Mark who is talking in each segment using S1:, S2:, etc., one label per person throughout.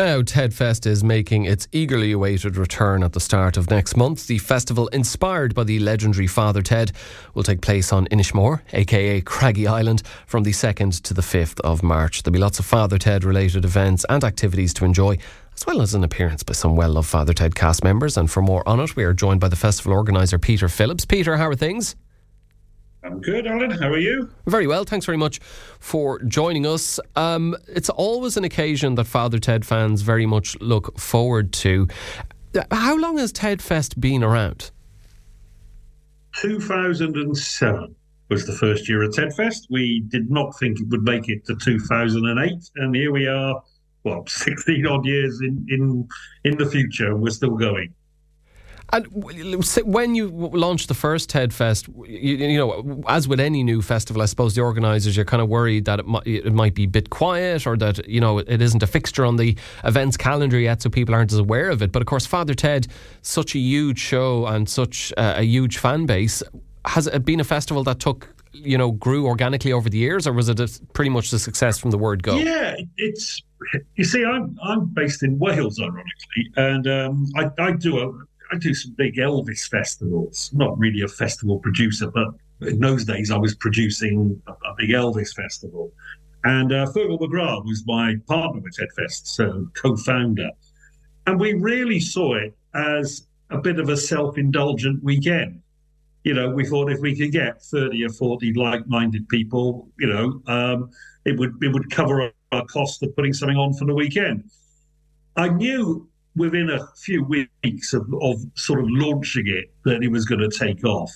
S1: Now, Tedfest is making its eagerly awaited return at the start of next month. The festival, inspired by the legendary Father Ted, will take place on Inishmore, aka Craggy Island, from the 2nd to the 5th of March. There'll be lots of Father Ted related events and activities to enjoy, as well as an appearance by some well loved Father Ted cast members. And for more on it, we are joined by the festival organiser, Peter Phillips. Peter, how are things?
S2: I'm good, Alan. How are you?
S1: Very well. Thanks very much for joining us. Um, it's always an occasion that Father Ted fans very much look forward to. How long has Ted Fest been around?
S2: 2007 was the first year of Ted Fest. We did not think it would make it to 2008, and here we are, well, 16 odd years in, in, in the future, and we're still going.
S1: And when you launched the first TED Fest, you, you, know, as with any new festival, I suppose the organisers you're kind of worried that it might, it might be a bit quiet or that you know it isn't a fixture on the events calendar yet, so people aren't as aware of it. But of course, Father Ted, such a huge show and such uh, a huge fan base, has it been a festival that took you know grew organically over the years, or was it a, pretty much the success from the word go?
S2: Yeah, it's you see, I'm I'm based in Wales, ironically, and um, I, I do a I do some big Elvis festivals. Not really a festival producer, but in those days I was producing a, a big Elvis festival. And uh, Fergal McGrath was my partner with Tedfest, so co-founder. And we really saw it as a bit of a self-indulgent weekend. You know, we thought if we could get 30 or 40 like-minded people, you know, um, it would it would cover our cost of putting something on for the weekend. I knew within a few weeks of, of sort of launching it that it was going to take off.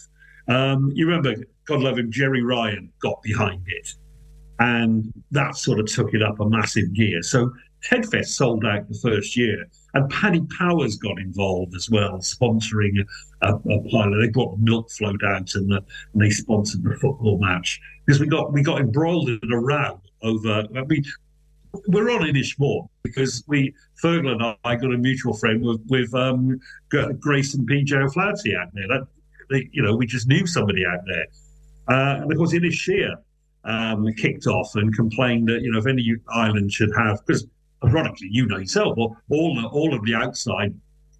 S2: Um, you remember, God love him, Gerry Ryan got behind it. And that sort of took it up a massive gear. So Tedfest sold out the first year. And Paddy Powers got involved as well, sponsoring a, a pilot. They brought milk float out and, the, and, they sponsored the football match because we got we got embroiled in a row over. I mean, we're on Inishmore because we Fergal and I got a mutual friend with with um, Grace and PJ O'Flaherty out there. That they, you know, we just knew somebody out there, uh, and of course Inisheer um, kicked off and complained that you know if any island should have because ironically you know yourself, all the, all of the outside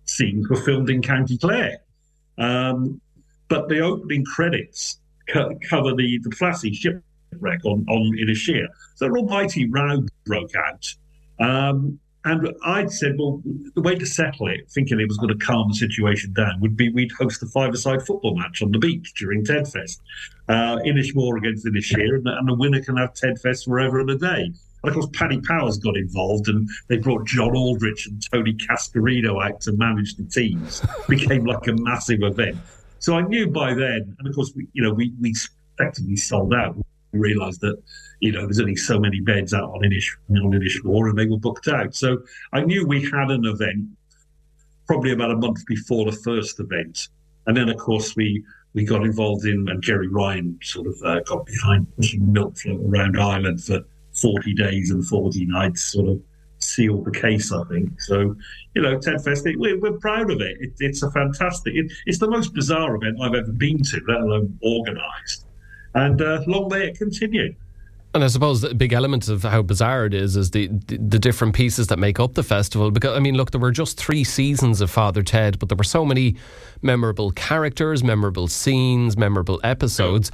S2: scenes were filmed in County Clare, um, but the opening credits co- cover the the Plassy shipwreck on, on Inisheer. So an almighty row broke out. Um, and I'd said, well, the way to settle it, thinking it was going to calm the situation down, would be we'd host a five-a-side football match on the beach during Tedfest. Uh, Inishmore against Inisheer, and, and the winner can have Tedfest forever and a day. And of course, Paddy Powers got involved, and they brought John Aldridge and Tony Cascarino out to manage the teams. It became like a massive event. So I knew by then, and of course, we, you know, we, we effectively sold out realised that you know there's only so many beds out on Inish on Inishmore, and they were booked out. So I knew we had an event probably about a month before the first event, and then of course we we got involved in and Gerry Ryan sort of uh, got behind pushing milk float around Ireland for 40 days and 40 nights, sort of sealed the case, I think. So, you know, Ted Fest, we're, we're proud of it. it it's a fantastic, it, it's the most bizarre event I've ever been to, let alone organised and uh, long may it continue.
S1: And I suppose the big element of how bizarre it is is the, the, the different pieces that make up the festival. Because I mean, look, there were just three seasons of Father Ted, but there were so many memorable characters, memorable scenes, memorable episodes.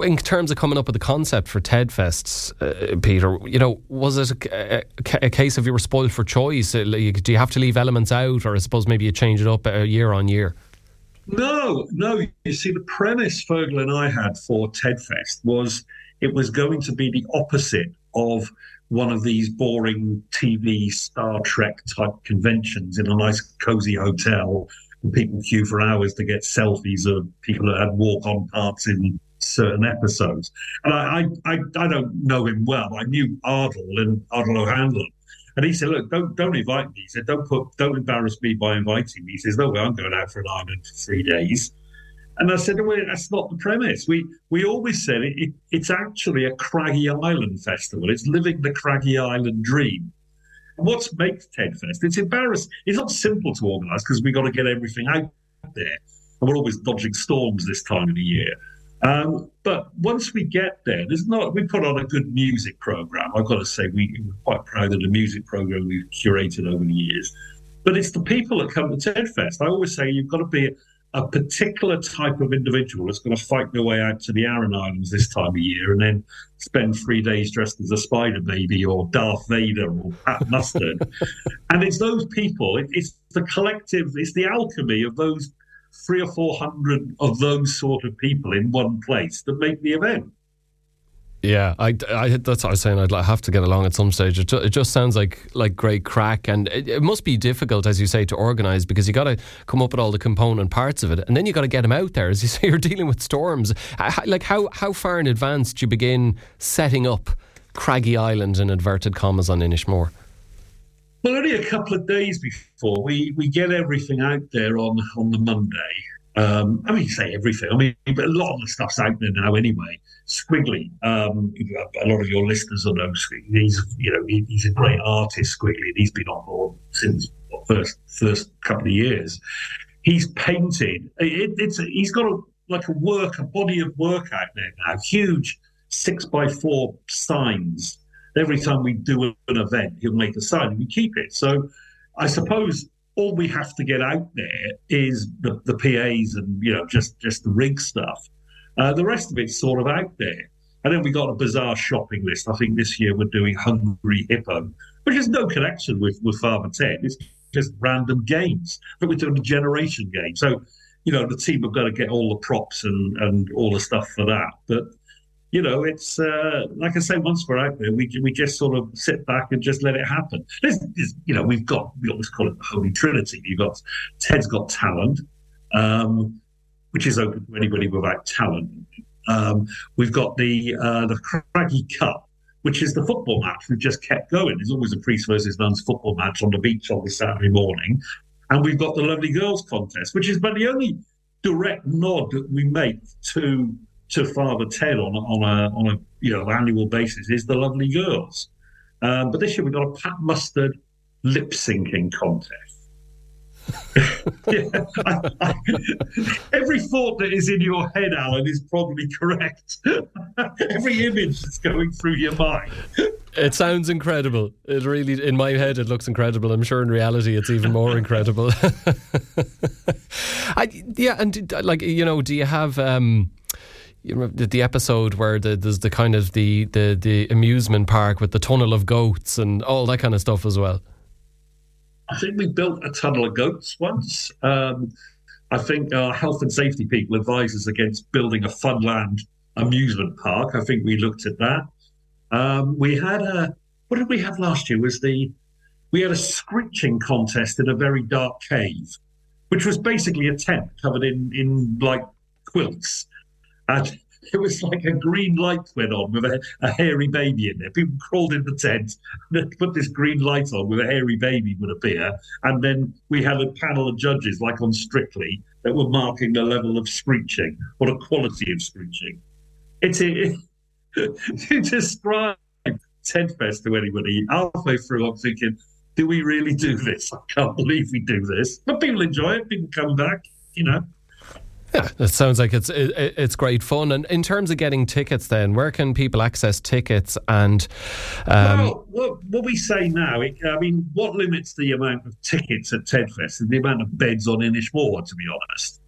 S1: In terms of coming up with the concept for Ted Fests, uh, Peter, you know, was it a, a, a, case of you were spoiled for choice? Uh, do you have to leave elements out, or I suppose maybe you change it up uh, year on year?
S2: No, no. You see, the premise Fergal and I had for TEDfest was it was going to be the opposite of one of these boring TV Star Trek type conventions in a nice cozy hotel and people queue for hours to get selfies of people that had walk on parts in certain episodes. And I, I, I, I don't know him well. I knew Ardal and Ardal O'Hanlon and he said, "Look, don't don't invite me." He said, "Don't put don't embarrass me by inviting me." He says, "No way, I'm going out for an island for three days." And I said, "Well, that's not the premise. We we always said it, it, it's actually a Craggy Island festival. It's living the Craggy Island dream." And what makes Tedfest? It's embarrassing. It's not simple to organise because we've got to get everything out there, and we're always dodging storms this time of the year. Um, but once we get there, there's not. We put on a good music program. I've got to say, we, we're quite proud of the music program we've curated over the years. But it's the people that come to TEDfest. I always say you've got to be a particular type of individual that's going to fight their way out to the Aran Islands this time of year and then spend three days dressed as a spider baby or Darth Vader or Pat Mustard. and it's those people, it's the collective, it's the alchemy of those three or four hundred of those sort of people in one place that make the event.
S1: Yeah, I, I, that's what I was saying. I'd have to get along at some stage. It, it just sounds like like great crack, and it, it must be difficult, as you say, to organise because you got to come up with all the component parts of it, and then you got to get them out there. As you say, you're dealing with storms. Like how how far in advance do you begin setting up Craggy Island in inverted commas on Inishmore?
S2: Well, only a couple of days before we, we get everything out there on on the Monday. Um, I mean, say everything. I mean, but a lot of the stuff's out there now anyway. Squiggly, um, a lot of your listeners will know He's, you know, he, he's a great artist, Squiggly, and he's been on board since what, first first couple of years. He's painted. It, it's he's got a like a work, a body of work out there now. Huge six by four signs every time we do an event, he'll make a sign and we keep it. So I suppose all we have to get out there is the, the PAs and you know just just the rig stuff. Uh, the rest of it's sort of out there. And then we got a bizarre shopping list. I think this year we're doing Hungry Hippo, which has no connection with, with Father Ted. It's just random games. But we're doing a generation game. So, you know, the team have got to get all the props and, and all the stuff for that. But you know, it's uh, like I say, once we're out there, we we just sort of sit back and just let it happen. You know, we've got we always call it the Holy Trinity. You've got Ted's got talent, um, which is open to anybody without talent. Um, we've got the uh, the Craggy Cup, which is the football match we've just kept going. There's always a priest versus nuns football match on the beach on the Saturday morning, and we've got the Lovely Girls contest, which is but the only direct nod that we make to to Father Ted on, on a on a you know annual basis is the lovely girls. Um, but this year we've got a Pat Mustard lip syncing contest. yeah, I, I, every thought that is in your head, Alan, is probably correct. every image that's going through your mind.
S1: It sounds incredible. It really, in my head, it looks incredible. I'm sure in reality, it's even more incredible. I, yeah, and like you know, do you have? Um, you know, the, the episode where the, there's the kind of the, the, the amusement park with the tunnel of goats and all that kind of stuff as well.
S2: I think we built a tunnel of goats once. Um, I think our health and safety people advised us against building a funland amusement park. I think we looked at that. Um, we had a what did we have last year? Was the we had a screeching contest in a very dark cave, which was basically a tent covered in in like quilts and it was like a green light went on with a, a, hairy baby in there. People crawled in the tent, and put this green light on with a hairy baby would appear, and then we had a panel of judges, like on Strictly, that were marking the level of screeching or the quality of screeching. It's it, to describe TEDfest to anybody. Halfway through, I'm thinking, do we really do this? I can't believe we do this. But people enjoy it. People come back. You know.
S1: Yeah, it sounds like it's it, it's great fun. And in terms of getting tickets, then where can people access tickets? And
S2: um, well, what, what, we say now, it, I mean, what limits the amount of tickets at Tedfest is the amount of beds on Inishmore, to be honest.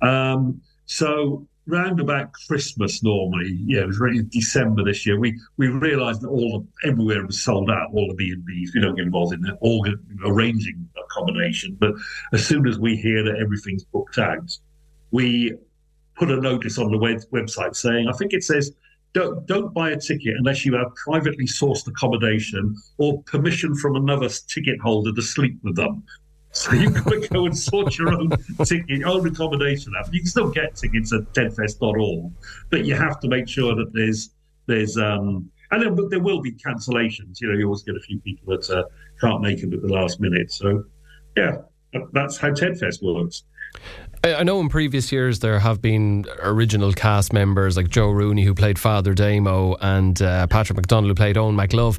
S2: Um, so round about Christmas normally, yeah, it was really December this year. We we realised that all of, everywhere was sold out, all the B and Bs. We don't get involved in all arranging accommodation, but as soon as we hear that everything's booked out we put a notice on the web- website saying, I think it says, don't, don't buy a ticket unless you have privately sourced accommodation or permission from another ticket holder to sleep with them. So you've got to go and sort your own ticket, your own accommodation. You can still get tickets at tedfest.org, but you have to make sure that there's there's um and then there will be cancellations. You know, you always get a few people that uh, can't make it at the last minute. So yeah, that's how Tedfest works.
S1: I know in previous years there have been original cast members like Joe Rooney who played Father Damo and uh, Patrick McDonnell who played Eoin McLove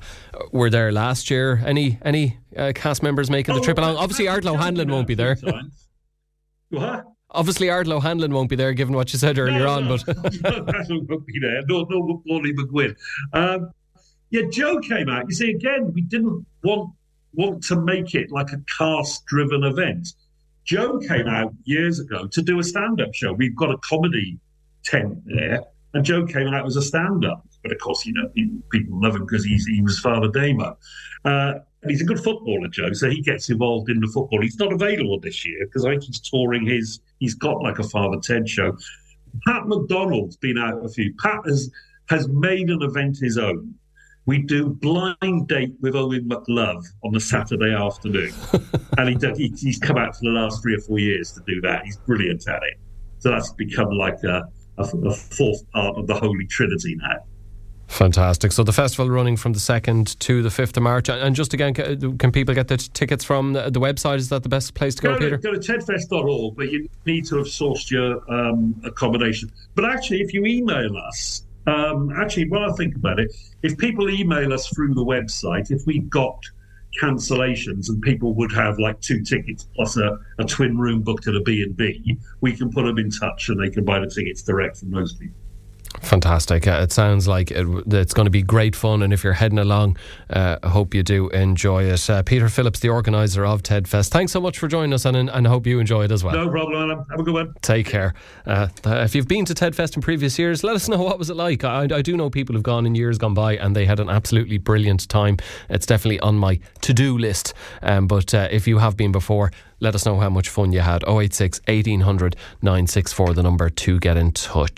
S1: were there last year. Any any uh, cast members making oh, the trip along? Obviously, Ardal Hanlon won't be there.
S2: what?
S1: Obviously, Ardal Hanlon won't be there, given what you said earlier
S2: no,
S1: on.
S2: no,
S1: But
S2: no, won't be there. No, no, Paulie McGuinn. Um, yeah, Joe came out. You see, again, we didn't want want to make it like a cast-driven event. Joe came out years ago to do a stand-up show. We've got a comedy tent there, and Joe came out as a stand-up. But of course, you know, people love him because he was Father Damo. Uh, and he's a good footballer, Joe, so he gets involved in the football. He's not available this year because I think he's touring his. He's got like a Father Ted show. Pat McDonald's been out a few. Pat has has made an event his own. We do blind date with Eoin McLove on the Saturday afternoon, and he does, he, he's come out for the last three or four years to do that. He's brilliant at it. So that's become like a, a, a fourth part of the Holy Trinity now.
S1: Fantastic. So the festival running from the 2nd to the 5th of March. And just again, can people get the tickets from the, website? Is that the best place to go,
S2: go
S1: Peter?
S2: go to tedfest.org, but you need to have sourced your um, accommodation. But actually, if you email us, um, actually, when I think about it, if people email us through the website, if we got cancellations and people would have like two tickets plus a, a twin room booked at a B&B, we can put them in touch and they can buy the tickets direct from those people.
S1: Fantastic. Uh, it sounds like it, it's going to be great fun. And if you're heading along, uh, I hope you do enjoy it. Uh, Peter Phillips, the organiser of TED Fest, thanks so much for joining us and, and I hope you enjoy it as well.
S2: No problem, Adam. Have a good one.
S1: Take care. Uh, if you've been to TED Fest in previous years, let us know what was it like. I, I do know people who've gone in years gone by and they had an absolutely brilliant time. It's definitely on my to do list. Um, but uh, if you have been before, let us know how much fun you had. 086 1800 964, the number to get in touch.